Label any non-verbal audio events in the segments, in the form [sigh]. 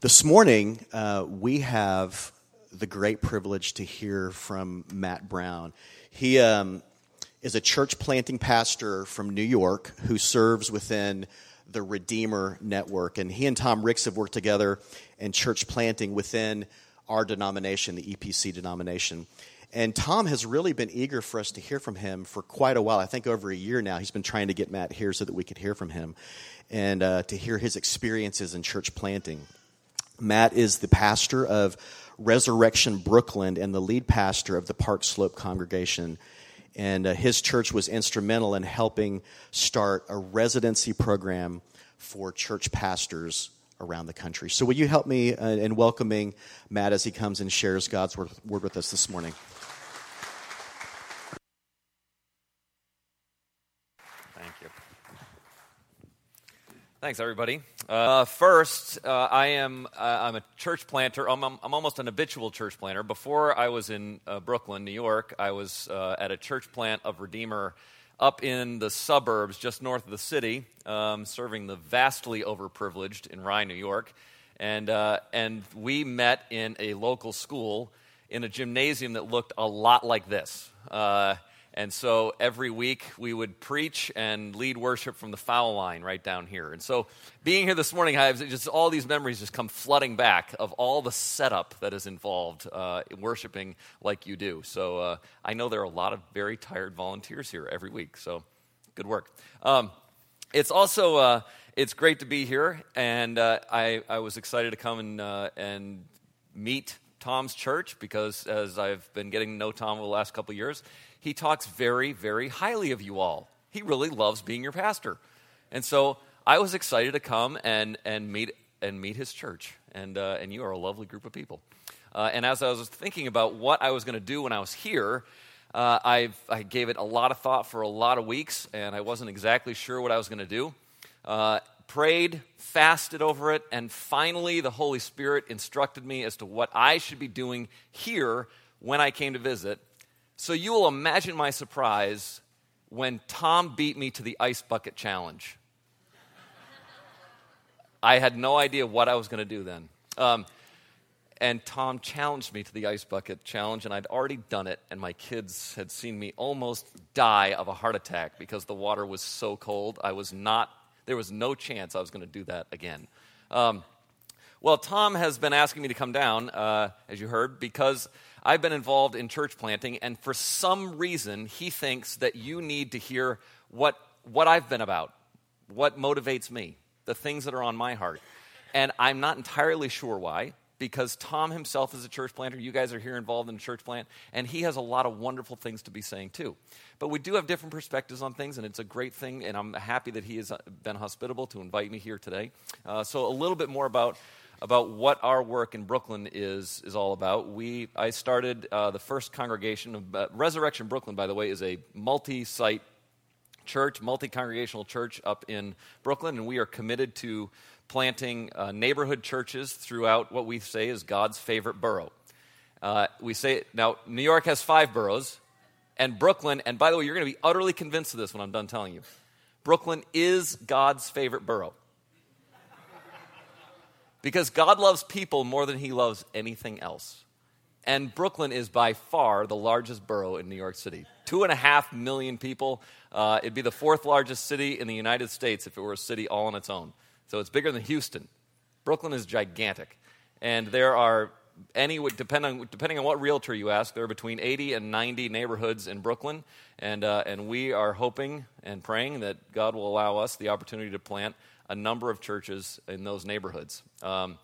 This morning, uh, we have the great privilege to hear from Matt Brown. He um, is a church planting pastor from New York who serves within the Redeemer Network. And he and Tom Ricks have worked together in church planting within our denomination, the EPC denomination. And Tom has really been eager for us to hear from him for quite a while. I think over a year now, he's been trying to get Matt here so that we could hear from him and uh, to hear his experiences in church planting. Matt is the pastor of Resurrection Brooklyn and the lead pastor of the Park Slope congregation. And uh, his church was instrumental in helping start a residency program for church pastors around the country. So, will you help me uh, in welcoming Matt as he comes and shares God's word, word with us this morning? Thanks, everybody. Uh, first, uh, I am uh, I'm a church planter. I'm, I'm, almost an habitual church planter. Before I was in uh, Brooklyn, New York, I was uh, at a church plant of Redeemer up in the suburbs, just north of the city, um, serving the vastly overprivileged in Rye, New York. And, uh, and we met in a local school in a gymnasium that looked a lot like this. And so every week we would preach and lead worship from the foul line right down here. And so being here this morning, I have just all these memories just come flooding back of all the setup that is involved uh, in worshiping like you do. So uh, I know there are a lot of very tired volunteers here every week. So good work. Um, it's also uh, it's great to be here, and uh, I, I was excited to come and uh, and meet Tom's church because as I've been getting to know Tom over the last couple years, he talks very, very highly of you all. He really loves being your pastor. And so I was excited to come and, and, meet, and meet his church. And, uh, and you are a lovely group of people. Uh, and as I was thinking about what I was going to do when I was here, uh, I, I gave it a lot of thought for a lot of weeks, and I wasn't exactly sure what I was going to do. Uh, prayed, fasted over it, and finally the Holy Spirit instructed me as to what I should be doing here when I came to visit. So you will imagine my surprise when Tom beat me to the ice bucket challenge. I had no idea what I was going to do then. Um, and Tom challenged me to the ice bucket challenge, and I'd already done it, and my kids had seen me almost die of a heart attack because the water was so cold. I was not, there was no chance I was going to do that again. Um, well, Tom has been asking me to come down, uh, as you heard, because I've been involved in church planting, and for some reason, he thinks that you need to hear what, what I've been about, what motivates me, the things that are on my heart. And I'm not entirely sure why, because Tom himself is a church planter. You guys are here involved in a church plant, and he has a lot of wonderful things to be saying too. But we do have different perspectives on things, and it's a great thing, and I'm happy that he has been hospitable to invite me here today. Uh, so, a little bit more about about what our work in Brooklyn is, is all about. We, I started uh, the first congregation of uh, Resurrection Brooklyn, by the way, is a multi site church, multi congregational church up in Brooklyn, and we are committed to planting uh, neighborhood churches throughout what we say is God's favorite borough. Uh, we say, now, New York has five boroughs, and Brooklyn, and by the way, you're going to be utterly convinced of this when I'm done telling you. Brooklyn is God's favorite borough. Because God loves people more than he loves anything else. And Brooklyn is by far the largest borough in New York City. Two and a half million people. Uh, it'd be the fourth largest city in the United States if it were a city all on its own. So it's bigger than Houston. Brooklyn is gigantic. And there are any depending depending on what realtor you ask, there are between 80 and 90 neighborhoods in Brooklyn, and uh, and we are hoping and praying that God will allow us the opportunity to plant a number of churches in those neighborhoods. Um,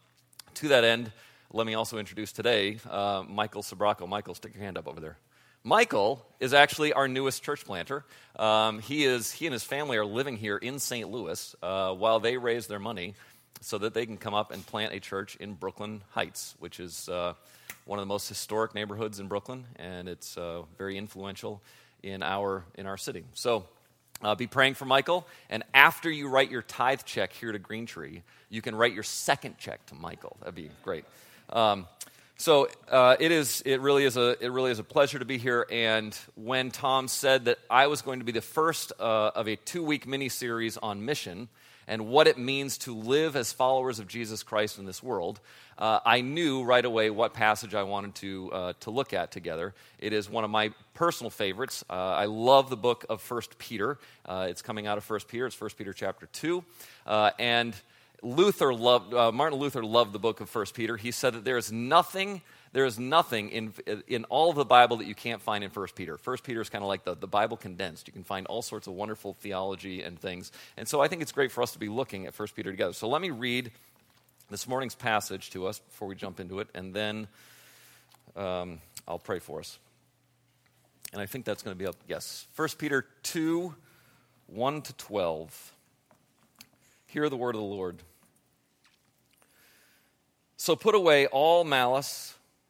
to that end, let me also introduce today uh, Michael Sabraco. Michael, stick your hand up over there. Michael is actually our newest church planter. Um, he, is, he and his family are living here in St. Louis uh, while they raise their money so that they can come up and plant a church in Brooklyn Heights, which is uh, one of the most historic neighborhoods in Brooklyn, and it's uh, very influential in our, in our city. So uh, be praying for Michael. And after you write your tithe check here to Green Tree, you can write your second check to Michael. That'd be great. Um, so uh, it is. It really is a. It really is a pleasure to be here. And when Tom said that I was going to be the first uh, of a two-week mini series on mission, and what it means to live as followers of Jesus Christ in this world, uh, I knew right away what passage I wanted to, uh, to look at together. It is one of my personal favorites. Uh, I love the book of 1 Peter. Uh, it's coming out of 1 Peter. It's 1 Peter chapter 2. Uh, and Luther loved, uh, Martin Luther loved the book of 1 Peter. He said that there is nothing there is nothing in, in all of the Bible that you can't find in 1 Peter. 1 Peter is kind of like the, the Bible condensed. You can find all sorts of wonderful theology and things. And so I think it's great for us to be looking at 1 Peter together. So let me read this morning's passage to us before we jump into it, and then um, I'll pray for us. And I think that's going to be up, yes. 1 Peter 2 1 to 12. Hear the word of the Lord. So put away all malice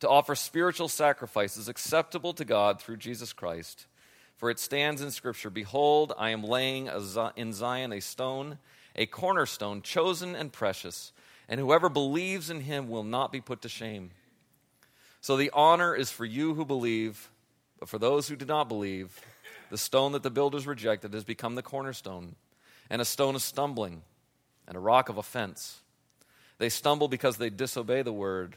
to offer spiritual sacrifices acceptable to God through Jesus Christ. For it stands in Scripture Behold, I am laying in Zion a stone, a cornerstone, chosen and precious, and whoever believes in him will not be put to shame. So the honor is for you who believe, but for those who do not believe, the stone that the builders rejected has become the cornerstone, and a stone of stumbling, and a rock of offense. They stumble because they disobey the word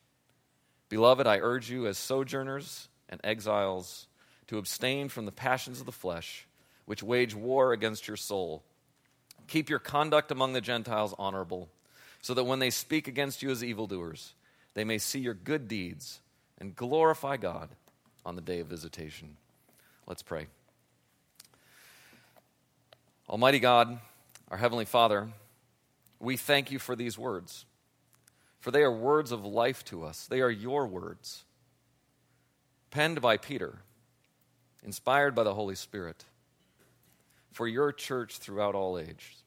Beloved, I urge you as sojourners and exiles to abstain from the passions of the flesh, which wage war against your soul. Keep your conduct among the Gentiles honorable, so that when they speak against you as evildoers, they may see your good deeds and glorify God on the day of visitation. Let's pray. Almighty God, our Heavenly Father, we thank you for these words for they are words of life to us. They are your words, penned by Peter, inspired by the Holy Spirit, for your church throughout all ages.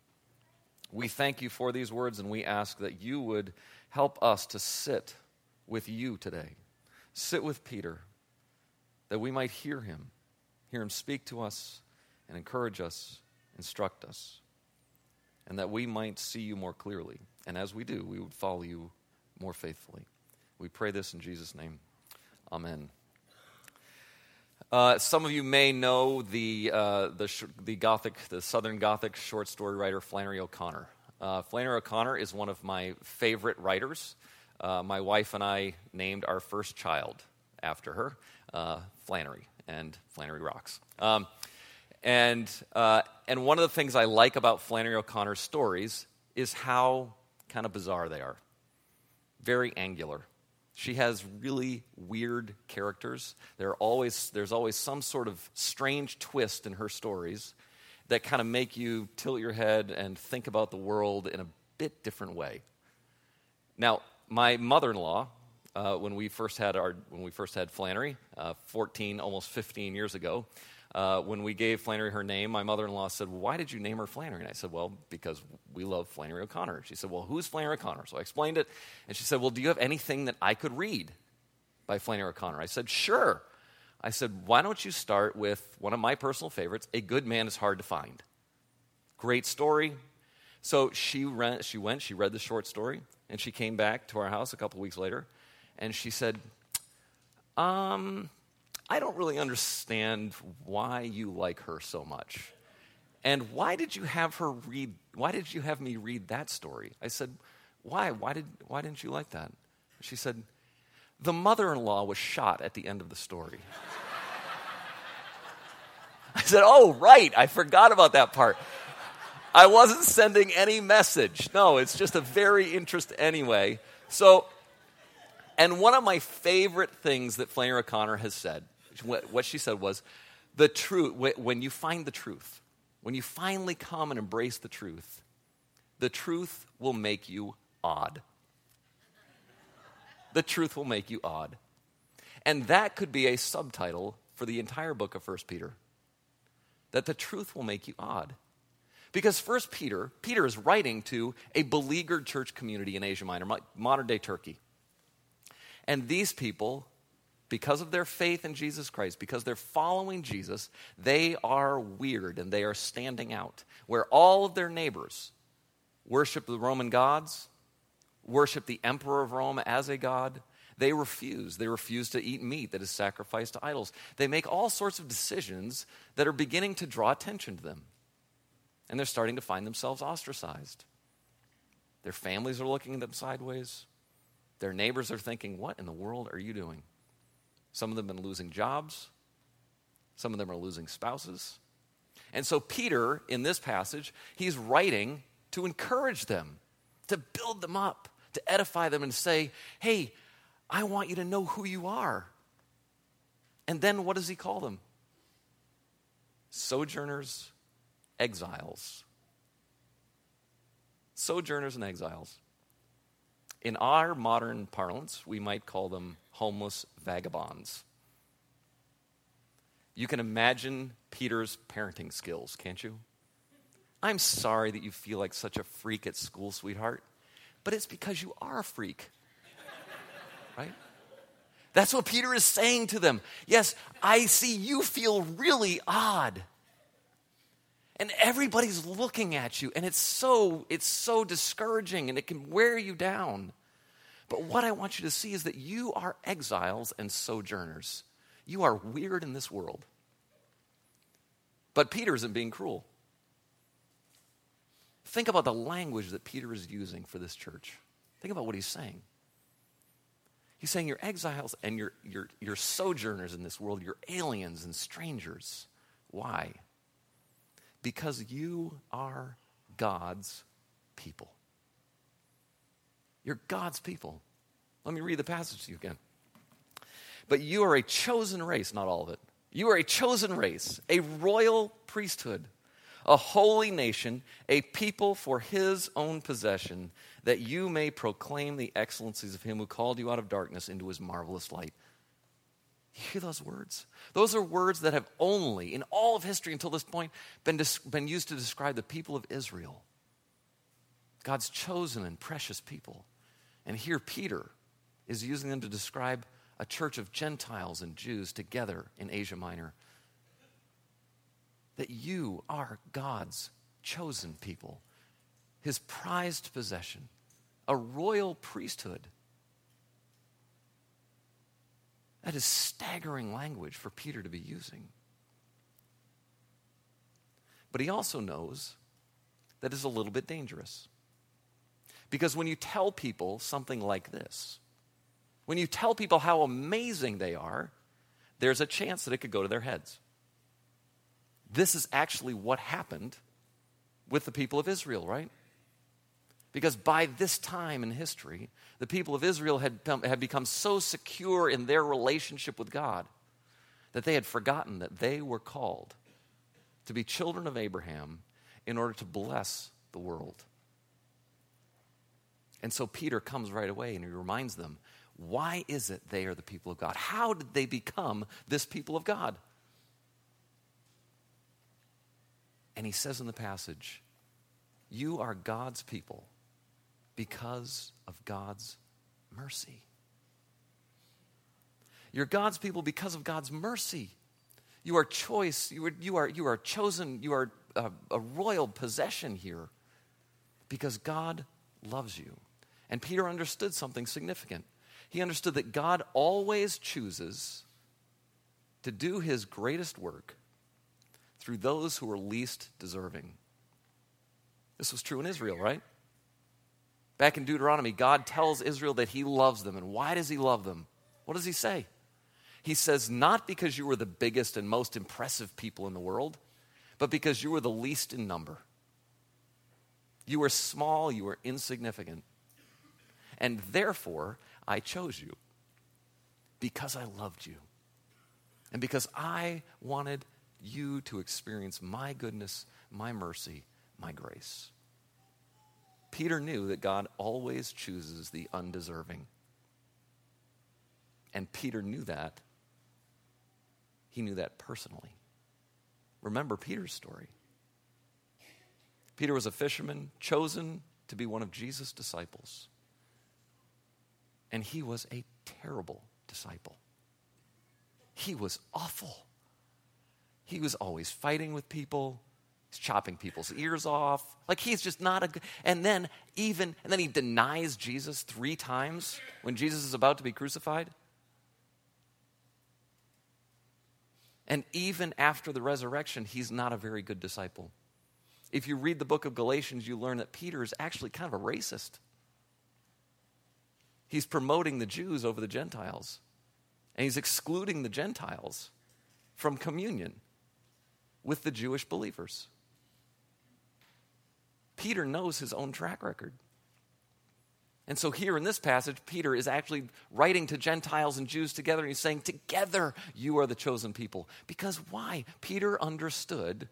We thank you for these words, and we ask that you would help us to sit with you today. Sit with Peter, that we might hear him, hear him speak to us, and encourage us, instruct us, and that we might see you more clearly. And as we do, we would follow you more faithfully. We pray this in Jesus' name. Amen. Uh, some of you may know the, uh, the, sh- the Gothic, the Southern Gothic short story writer Flannery O'Connor. Uh, Flannery O'Connor is one of my favorite writers. Uh, my wife and I named our first child after her, uh, Flannery, and Flannery rocks. Um, and, uh, and one of the things I like about Flannery O'Connor's stories is how kind of bizarre they are very angular. She has really weird characters. There are always, there's always some sort of strange twist in her stories that kind of make you tilt your head and think about the world in a bit different way. Now, my mother-in-law, uh, when we first had our when we first had Flannery, uh, 14, almost 15 years ago, uh, when we gave Flannery her name, my mother in law said, well, Why did you name her Flannery? And I said, Well, because we love Flannery O'Connor. She said, Well, who's Flannery O'Connor? So I explained it. And she said, Well, do you have anything that I could read by Flannery O'Connor? I said, Sure. I said, Why don't you start with one of my personal favorites, A Good Man is Hard to Find? Great story. So she, ran, she went, she read the short story, and she came back to our house a couple weeks later, and she said, um, I don't really understand why you like her so much. And why did you have her read, why did you have me read that story? I said, Why? Why, did, why didn't you like that? She said, The mother in law was shot at the end of the story. [laughs] I said, Oh, right, I forgot about that part. I wasn't sending any message. No, it's just a very interest anyway. So And one of my favorite things that Flannery O'Connor has said, what she said was, the truth, when you find the truth, when you finally come and embrace the truth, the truth will make you odd. The truth will make you odd. And that could be a subtitle for the entire book of 1 Peter. That the truth will make you odd. Because 1 Peter, Peter is writing to a beleaguered church community in Asia Minor, modern day Turkey. And these people, because of their faith in Jesus Christ, because they're following Jesus, they are weird and they are standing out. Where all of their neighbors worship the Roman gods, worship the emperor of Rome as a god, they refuse. They refuse to eat meat that is sacrificed to idols. They make all sorts of decisions that are beginning to draw attention to them. And they're starting to find themselves ostracized. Their families are looking at them sideways. Their neighbors are thinking, What in the world are you doing? Some of them have been losing jobs, some of them are losing spouses. And so, Peter, in this passage, he's writing to encourage them, to build them up, to edify them, and say, Hey, I want you to know who you are. And then what does he call them? Sojourners, exiles. Sojourners and exiles. In our modern parlance, we might call them homeless vagabonds. You can imagine Peter's parenting skills, can't you? I'm sorry that you feel like such a freak at school, sweetheart, but it's because you are a freak [laughs] right? That's what Peter is saying to them. Yes, I see you feel really odd. And everybody's looking at you and it's so it's so discouraging and it can wear you down. But what I want you to see is that you are exiles and sojourners. You are weird in this world. But Peter isn't being cruel. Think about the language that Peter is using for this church. Think about what he's saying. He's saying you're exiles and you're, you're, you're sojourners in this world. You're aliens and strangers. Why? Because you are God's people. You're God's people. Let me read the passage to you again. But you are a chosen race, not all of it. You are a chosen race, a royal priesthood a holy nation, a people for his own possession, that you may proclaim the excellencies of him who called you out of darkness into his marvelous light. You hear those words? Those are words that have only, in all of history until this point, been, dis- been used to describe the people of Israel. God's chosen and precious people. And here Peter is using them to describe a church of Gentiles and Jews together in Asia Minor that you are God's chosen people, his prized possession, a royal priesthood. That is staggering language for Peter to be using. But he also knows that is a little bit dangerous. Because when you tell people something like this, when you tell people how amazing they are, there's a chance that it could go to their heads. This is actually what happened with the people of Israel, right? Because by this time in history, the people of Israel had, had become so secure in their relationship with God that they had forgotten that they were called to be children of Abraham in order to bless the world. And so Peter comes right away and he reminds them why is it they are the people of God? How did they become this people of God? And he says in the passage, You are God's people because of God's mercy. You're God's people because of God's mercy. You are choice. You are, you are, you are chosen. You are a, a royal possession here because God loves you. And Peter understood something significant. He understood that God always chooses to do his greatest work through those who are least deserving. This was true in Israel, right? Back in Deuteronomy, God tells Israel that he loves them. And why does he love them? What does he say? He says, Not because you were the biggest and most impressive people in the world, but because you were the least in number. You were small, you were insignificant. And therefore, I chose you. because I loved you. And because I wanted you to experience my goodness, my mercy, my grace. Peter knew that God always chooses the undeserving. And Peter knew that. He knew that personally. Remember Peter's story. Peter was a fisherman chosen to be one of Jesus' disciples. And he was a terrible disciple. He was awful. He was always fighting with people. He's chopping people's ears off. Like he's just not a good. And then even and then he denies Jesus three times when Jesus is about to be crucified. And even after the resurrection, he's not a very good disciple. If you read the book of Galatians, you learn that Peter is actually kind of a racist. He's promoting the Jews over the Gentiles, and he's excluding the Gentiles from communion with the Jewish believers. Peter knows his own track record. And so, here in this passage, Peter is actually writing to Gentiles and Jews together, and he's saying, Together you are the chosen people. Because why? Peter understood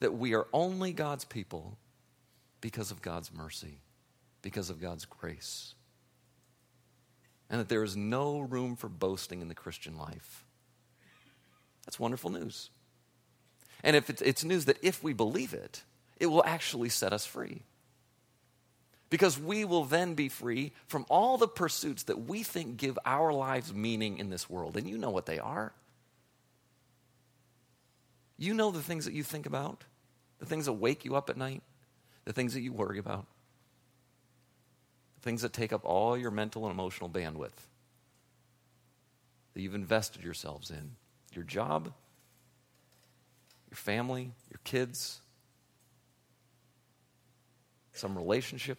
that we are only God's people because of God's mercy, because of God's grace. And that there is no room for boasting in the Christian life. That's wonderful news. And if it's, it's news that if we believe it, it will actually set us free. Because we will then be free from all the pursuits that we think give our lives meaning in this world. And you know what they are. You know the things that you think about, the things that wake you up at night, the things that you worry about, the things that take up all your mental and emotional bandwidth that you've invested yourselves in your job, your family, your kids, some relationship.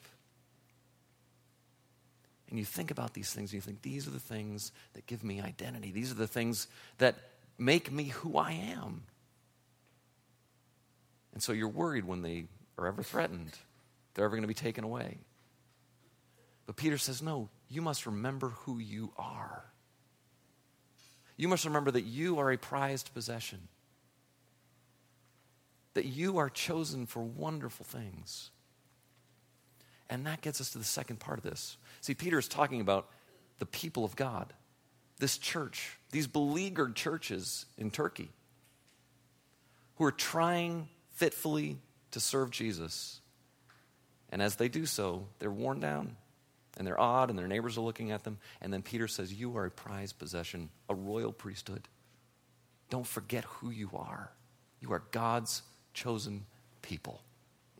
And you think about these things and you think, these are the things that give me identity. These are the things that make me who I am. And so you're worried when they are ever threatened, they're ever going to be taken away. But Peter says, no, you must remember who you are. You must remember that you are a prized possession, that you are chosen for wonderful things. And that gets us to the second part of this. See, Peter is talking about the people of God, this church, these beleaguered churches in Turkey who are trying fitfully to serve Jesus. And as they do so, they're worn down and they're odd and their neighbors are looking at them. And then Peter says, You are a prized possession, a royal priesthood. Don't forget who you are. You are God's chosen people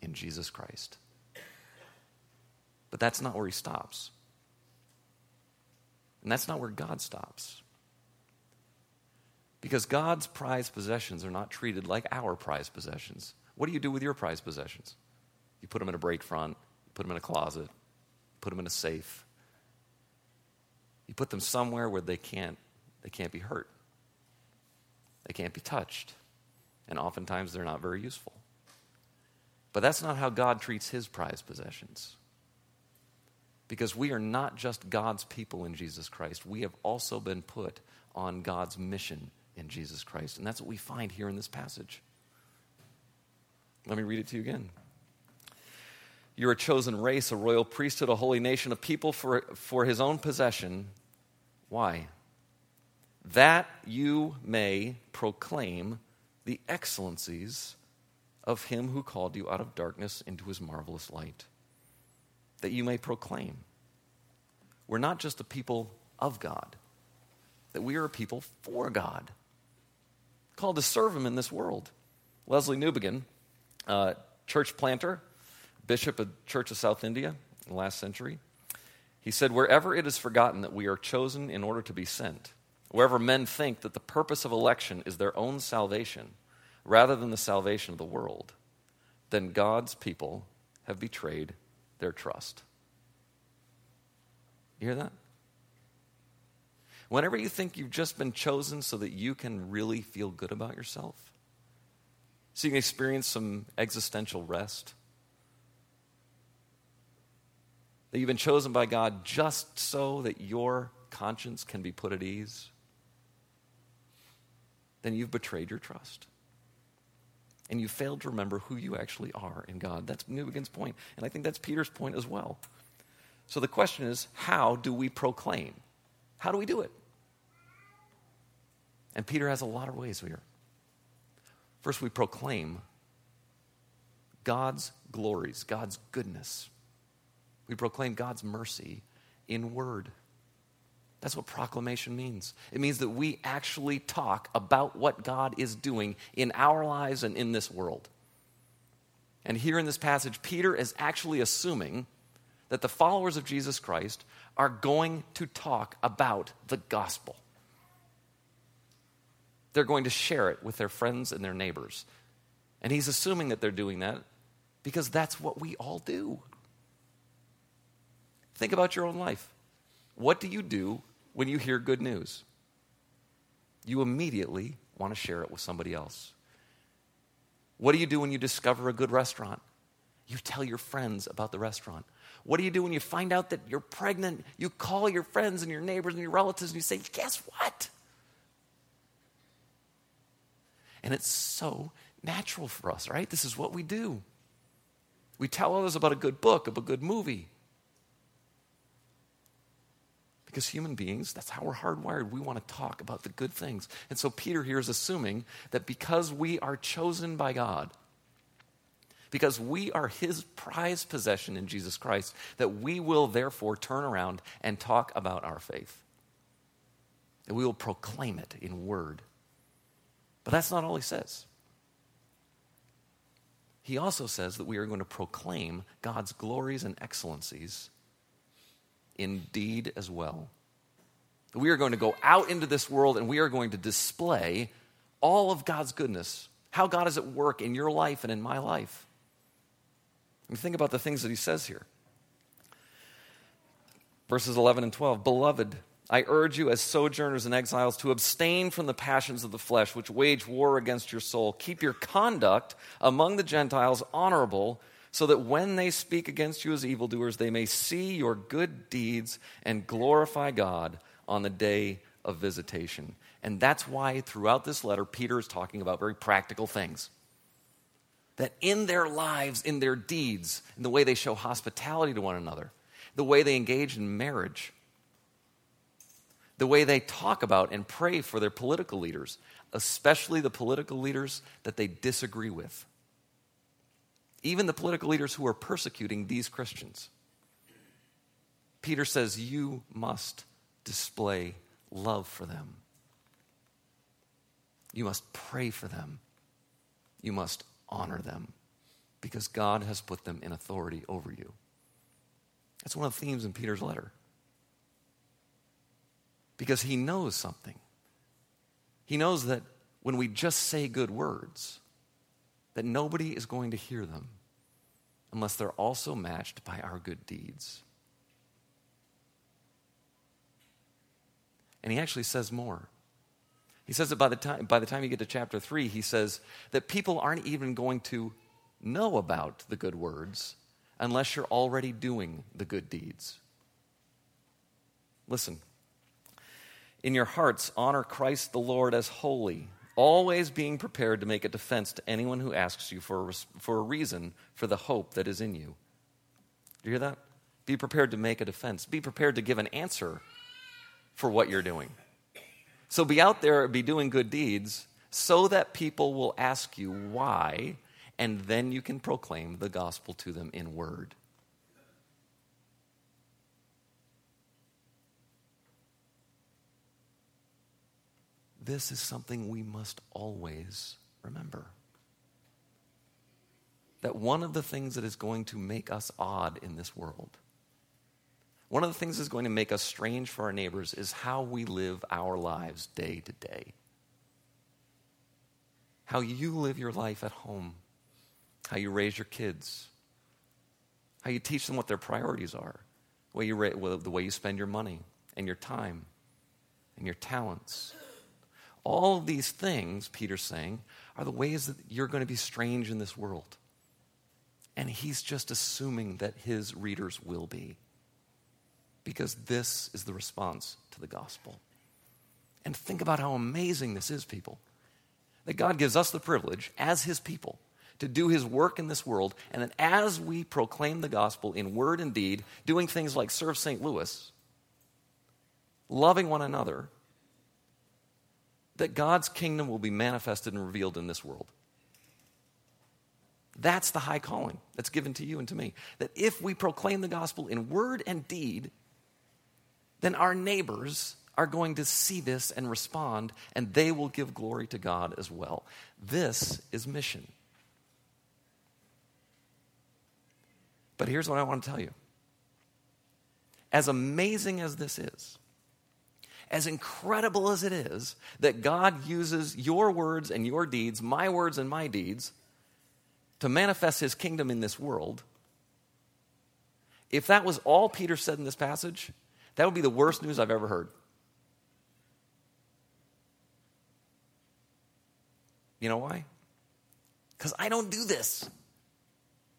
in Jesus Christ. But that's not where he stops. And that's not where God stops. Because God's prized possessions are not treated like our prized possessions. What do you do with your prized possessions? You put them in a break front, you put them in a closet, put them in a safe. You put them somewhere where they can't, they can't be hurt. They can't be touched. And oftentimes they're not very useful. But that's not how God treats his prized possessions. Because we are not just God's people in Jesus Christ, we have also been put on God's mission in Jesus Christ. And that's what we find here in this passage. Let me read it to you again. You're a chosen race, a royal priesthood, a holy nation, a people for, for his own possession. Why? That you may proclaim the excellencies of him who called you out of darkness into his marvelous light that you may proclaim. We're not just a people of God, that we are a people for God, called to serve Him in this world. Lesslie Newbigin, uh, church planter, bishop of Church of South India in the last century, he said, Wherever it is forgotten that we are chosen in order to be sent, wherever men think that the purpose of election is their own salvation rather than the salvation of the world, then God's people have betrayed their trust. You hear that? Whenever you think you've just been chosen so that you can really feel good about yourself, so you can experience some existential rest, that you've been chosen by God just so that your conscience can be put at ease, then you've betrayed your trust. And you failed to remember who you actually are in God. That's Newbigin's point. And I think that's Peter's point as well. So the question is how do we proclaim? How do we do it? And Peter has a lot of ways here. First, we proclaim God's glories, God's goodness. We proclaim God's mercy in word. That's what proclamation means. It means that we actually talk about what God is doing in our lives and in this world. And here in this passage, Peter is actually assuming that the followers of Jesus Christ are going to talk about the gospel. They're going to share it with their friends and their neighbors. And he's assuming that they're doing that because that's what we all do. Think about your own life. What do you do when you hear good news? You immediately want to share it with somebody else. What do you do when you discover a good restaurant? You tell your friends about the restaurant. What do you do when you find out that you're pregnant? You call your friends and your neighbors and your relatives and you say, Guess what? And it's so natural for us, right? This is what we do. We tell others about a good book, of a good movie. Because human beings, that's how we're hardwired. We want to talk about the good things. And so Peter here is assuming that because we are chosen by God, because we are his prized possession in Jesus Christ, that we will therefore turn around and talk about our faith. That we will proclaim it in word. But that's not all he says. He also says that we are going to proclaim God's glories and excellencies in deed as well. We are going to go out into this world and we are going to display all of God's goodness, how God is at work in your life and in my life. And think about the things that he says here. Verses 11 and 12 Beloved, I urge you as sojourners and exiles to abstain from the passions of the flesh, which wage war against your soul. Keep your conduct among the Gentiles honorable so that when they speak against you as evildoers, they may see your good deeds and glorify God on the day of visitation. And that's why throughout this letter, Peter is talking about very practical things. That in their lives, in their deeds, in the way they show hospitality to one another, the way they engage in marriage, the way they talk about and pray for their political leaders, especially the political leaders that they disagree with even the political leaders who are persecuting these Christians. Peter says, You must display love for them. You must pray for them. You must honor them because God has put them in authority over you. That's one of the themes in Peter's letter. Because he knows something. He knows that when we just say good words, that nobody is going to hear them unless they're also matched by our good deeds. And he actually says more. He says that by the time, by the time you get to chapter 3, he says that people aren't even going to know about the good words unless you're already doing the good deeds. Listen. In your hearts, honor Christ the Lord as holy always being prepared to make a defense to anyone who asks you for a, for a reason for the hope that is in you. Do you hear that? Be prepared to make a defense. Be prepared to give an answer for what you're doing. So be out there, be doing good deeds, so that people will ask you why, and then you can proclaim the gospel to them in word. This is something we must always remember. That one of the things that is going to make us odd in this world, one of the things that's going to make us strange for our neighbors is how we live our lives day to day. How you live your life at home, how you raise your kids, how you teach them what their priorities are, the way you, the way you spend your money and your time and your talents all these things, Peter's saying, are the ways that you're going to be strange in this world. And he's just assuming that his readers will be. Because this is the response to the gospel. And think about how amazing this is, people. That God gives us the privilege, as His people, to do His work in this world, and that as we proclaim the gospel in word and deed, doing things like serve St. Louis, loving one another, that God's kingdom will be manifested and revealed in this world. That's the high calling that's given to you and to me. That if we proclaim the gospel in word and deed, then our neighbors are going to see this and respond, and they will give glory to God as well. This is mission. But here's what I want to tell you as amazing as this is, as incredible as it is that God uses your words and your deeds, my words and my deeds, to manifest his kingdom in this world, if that was all Peter said in this passage, that would be the worst news I've ever heard. You know why? Because I don't do this.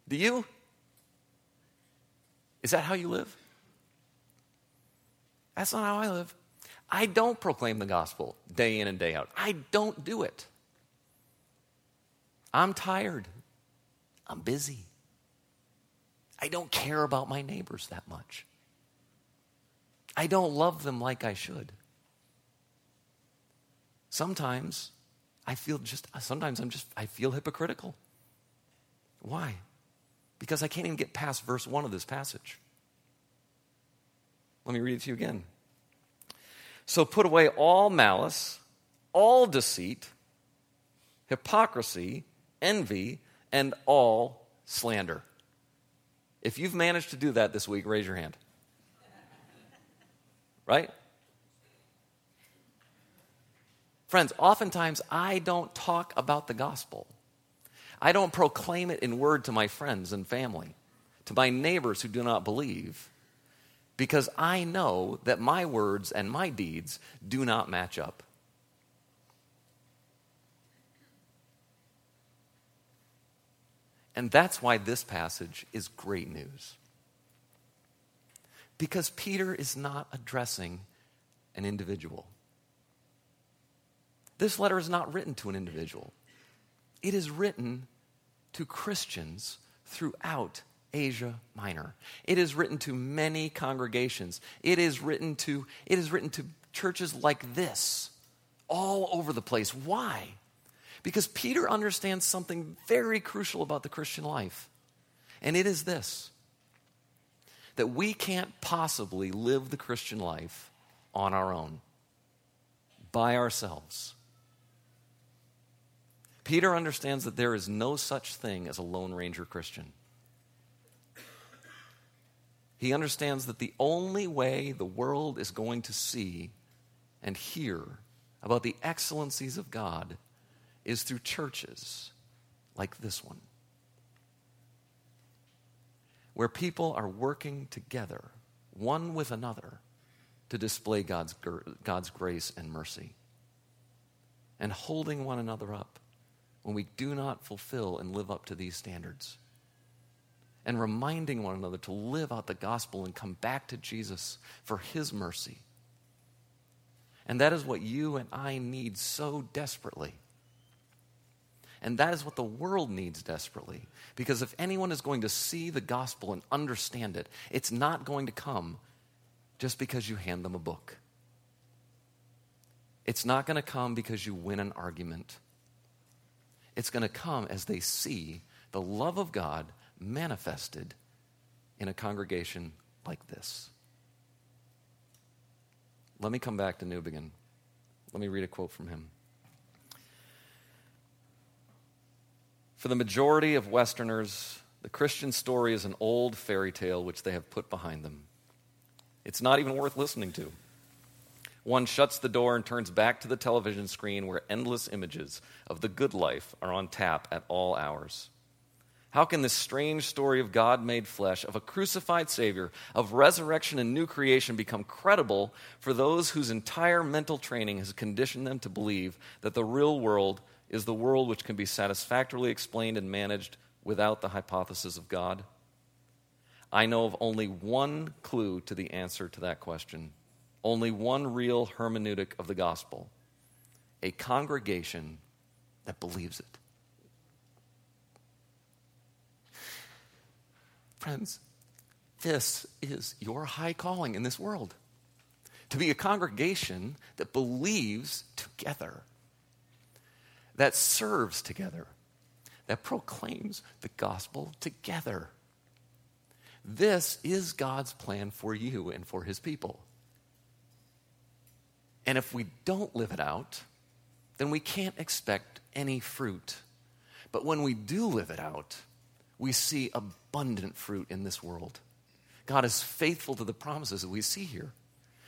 Do you? Is that how you live? That's not how I live. I don't proclaim the gospel day in and day out. I don't do it. I'm tired. I'm busy. I don't care about my neighbors that much. I don't love them like I should. Sometimes I feel just, sometimes I'm just, I feel hypocritical. Why? Because I can't even get past verse 1 of this passage. Let me read it to you again. So put away all malice, all deceit, hypocrisy, envy, and all slander. If you've managed to do that this week, raise your hand. Right? Friends, oftentimes I don't talk about the gospel. I don't proclaim it in word to my friends and family, to my neighbors who do not believe, because I know that my words and my deeds do not match up. And that's why this passage is great news. Because Peter is not addressing an individual. This letter is not written to an individual, it is written to Christians throughout Asia Minor. It is written to many congregations. It is written to, it is written to churches like this all over the place. Why? Because Peter understands something very crucial about the Christian life, and it is this that we can't possibly live the Christian life on our own, by ourselves. Peter understands that there is no such thing as a Lone Ranger Christian. He understands that the only way the world is going to see and hear about the excellencies of God is through churches like this one, where people are working together, one with another, to display God's, God's grace and mercy, and holding one another up when we do not fulfill and live up to these standards. And reminding one another to live out the gospel and come back to Jesus for his mercy. And that is what you and I need so desperately. And that is what the world needs desperately. Because if anyone is going to see the gospel and understand it, it's not going to come just because you hand them a book. It's not going to come because you win an argument. It's going to come as they see the love of God manifested in a congregation like this. Let me come back to Newbigin. Let me read a quote from him. For the majority of Westerners, the Christian story is an old fairy tale which they have put behind them. It's not even worth listening to. One shuts the door and turns back to the television screen where endless images of the good life are on tap at all hours. How can this strange story of God made flesh, of a crucified Savior, of resurrection and new creation become credible for those whose entire mental training has conditioned them to believe that the real world is the world which can be satisfactorily explained and managed without the hypothesis of God? I know of only one clue to the answer to that question, only one real hermeneutic of the gospel a congregation that believes it. Friends, this is your high calling in this world to be a congregation that believes together, that serves together, that proclaims the gospel together. This is God's plan for you and for his people. And if we don't live it out, then we can't expect any fruit. But when we do live it out, we see abundant fruit in this world. God is faithful to the promises that we see here.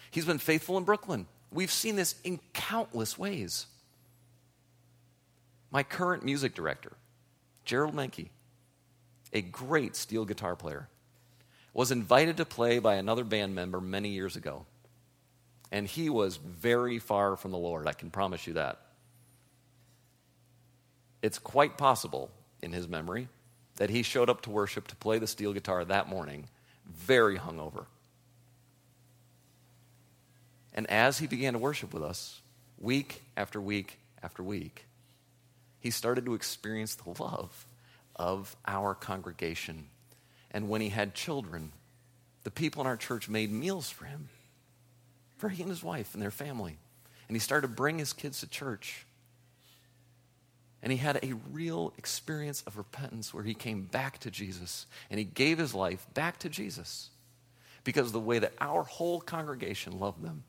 He's been faithful in Brooklyn. We've seen this in countless ways. My current music director, Gerald Menke, a great steel guitar player, was invited to play by another band member many years ago. And he was very far from the Lord, I can promise you that. It's quite possible, in his memory, that he showed up to worship to play the steel guitar that morning, very hungover. And as he began to worship with us, week after week after week, he started to experience the love of our congregation. And when he had children, the people in our church made meals for him, for he and his wife and their family. And he started to bring his kids to church. And he had a real experience of repentance where he came back to Jesus and he gave his life back to Jesus because of the way that our whole congregation loved them.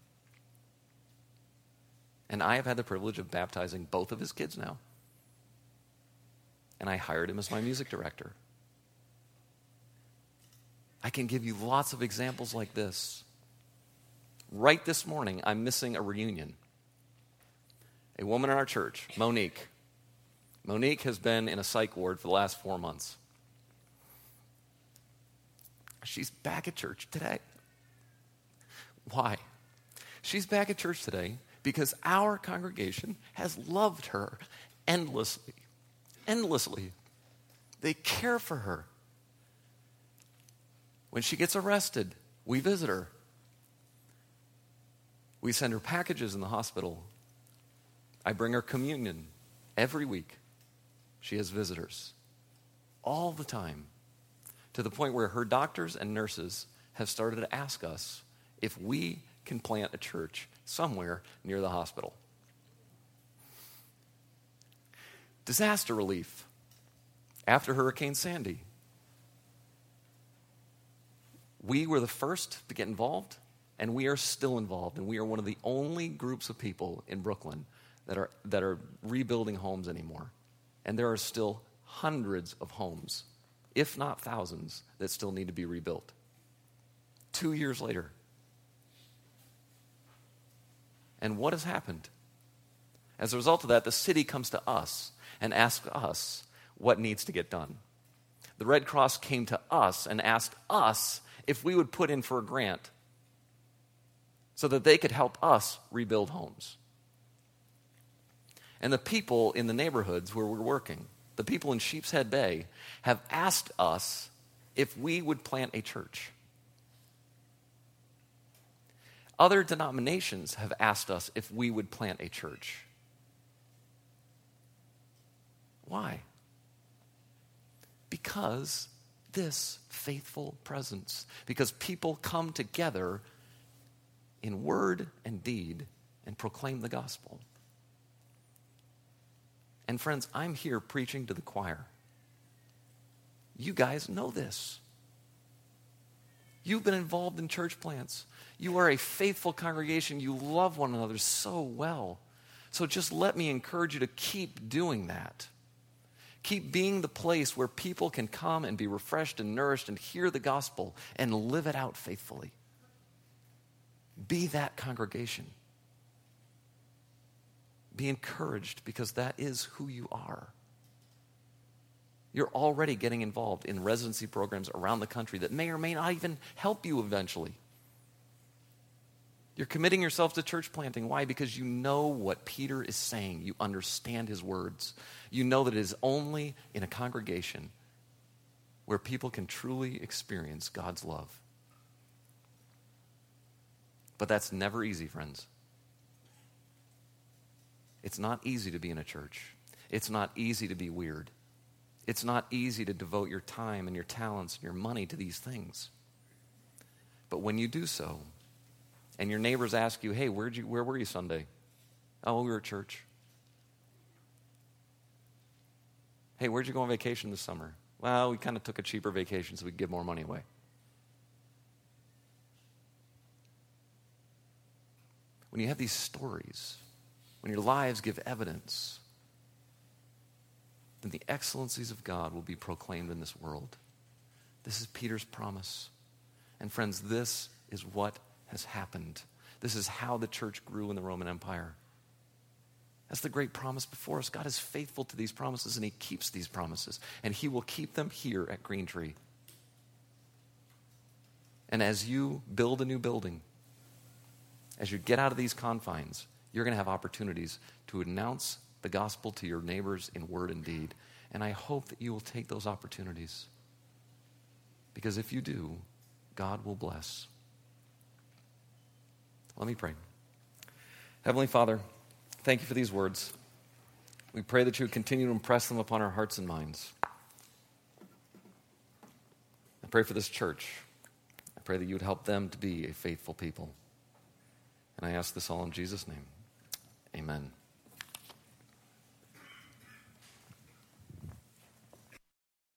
And I have had the privilege of baptizing both of his kids now. And I hired him as my music director. I can give you lots of examples like this. Right this morning, I'm missing a reunion. A woman in our church, Monique. Monique has been in a psych ward for the last four months. She's back at church today. Why? She's back at church today because our congregation has loved her endlessly. Endlessly. They care for her. When she gets arrested, we visit her. We send her packages in the hospital. I bring her communion every week. She has visitors all the time to the point where her doctors and nurses have started to ask us if we can plant a church somewhere near the hospital. Disaster relief after Hurricane Sandy. We were the first to get involved, and we are still involved, and we are one of the only groups of people in Brooklyn that are, that are rebuilding homes anymore. And there are still hundreds of homes, if not thousands, that still need to be rebuilt. Two years later, and what has happened? As a result of that, the city comes to us and asks us what needs to get done. The Red Cross came to us and asked us if we would put in for a grant so that they could help us rebuild homes. And the people in the neighborhoods where we're working, the people in Sheepshead Bay, have asked us if we would plant a church. Other denominations have asked us if we would plant a church. Why? Because this faithful presence, because people come together in word and deed and proclaim the gospel. And friends, I'm here preaching to the choir. You guys know this. You've been involved in church plants. You are a faithful congregation. You love one another so well. So just let me encourage you to keep doing that. Keep being the place where people can come and be refreshed and nourished and hear the gospel and live it out faithfully. Be that congregation. Be encouraged because that is who you are. You're already getting involved in residency programs around the country that may or may not even help you eventually. You're committing yourself to church planting. Why? Because you know what Peter is saying. You understand his words. You know that it is only in a congregation where people can truly experience God's love. But that's never easy, friends. It's not easy to be in a church. It's not easy to be weird. It's not easy to devote your time and your talents and your money to these things. But when you do so, and your neighbors ask you, hey, where'd you, where were you Sunday? Oh, we were at church. Hey, where'd you go on vacation this summer? Well, we kind of took a cheaper vacation so we could give more money away. When you have these stories, when your lives give evidence, then the excellencies of God will be proclaimed in this world. This is Peter's promise. And friends, this is what has happened. This is how the church grew in the Roman Empire. That's the great promise before us. God is faithful to these promises and He keeps these promises. And He will keep them here at Green Tree. And as you build a new building, as you get out of these confines, you're going to have opportunities to announce the gospel to your neighbors in word and deed. And I hope that you will take those opportunities. Because if you do, God will bless. Let me pray. Heavenly Father, Thank you for these words. We pray that you would continue to impress them upon our hearts and minds. I pray for this church. I pray that you would help them to be a faithful people. And I ask this all in Jesus' name. Amen.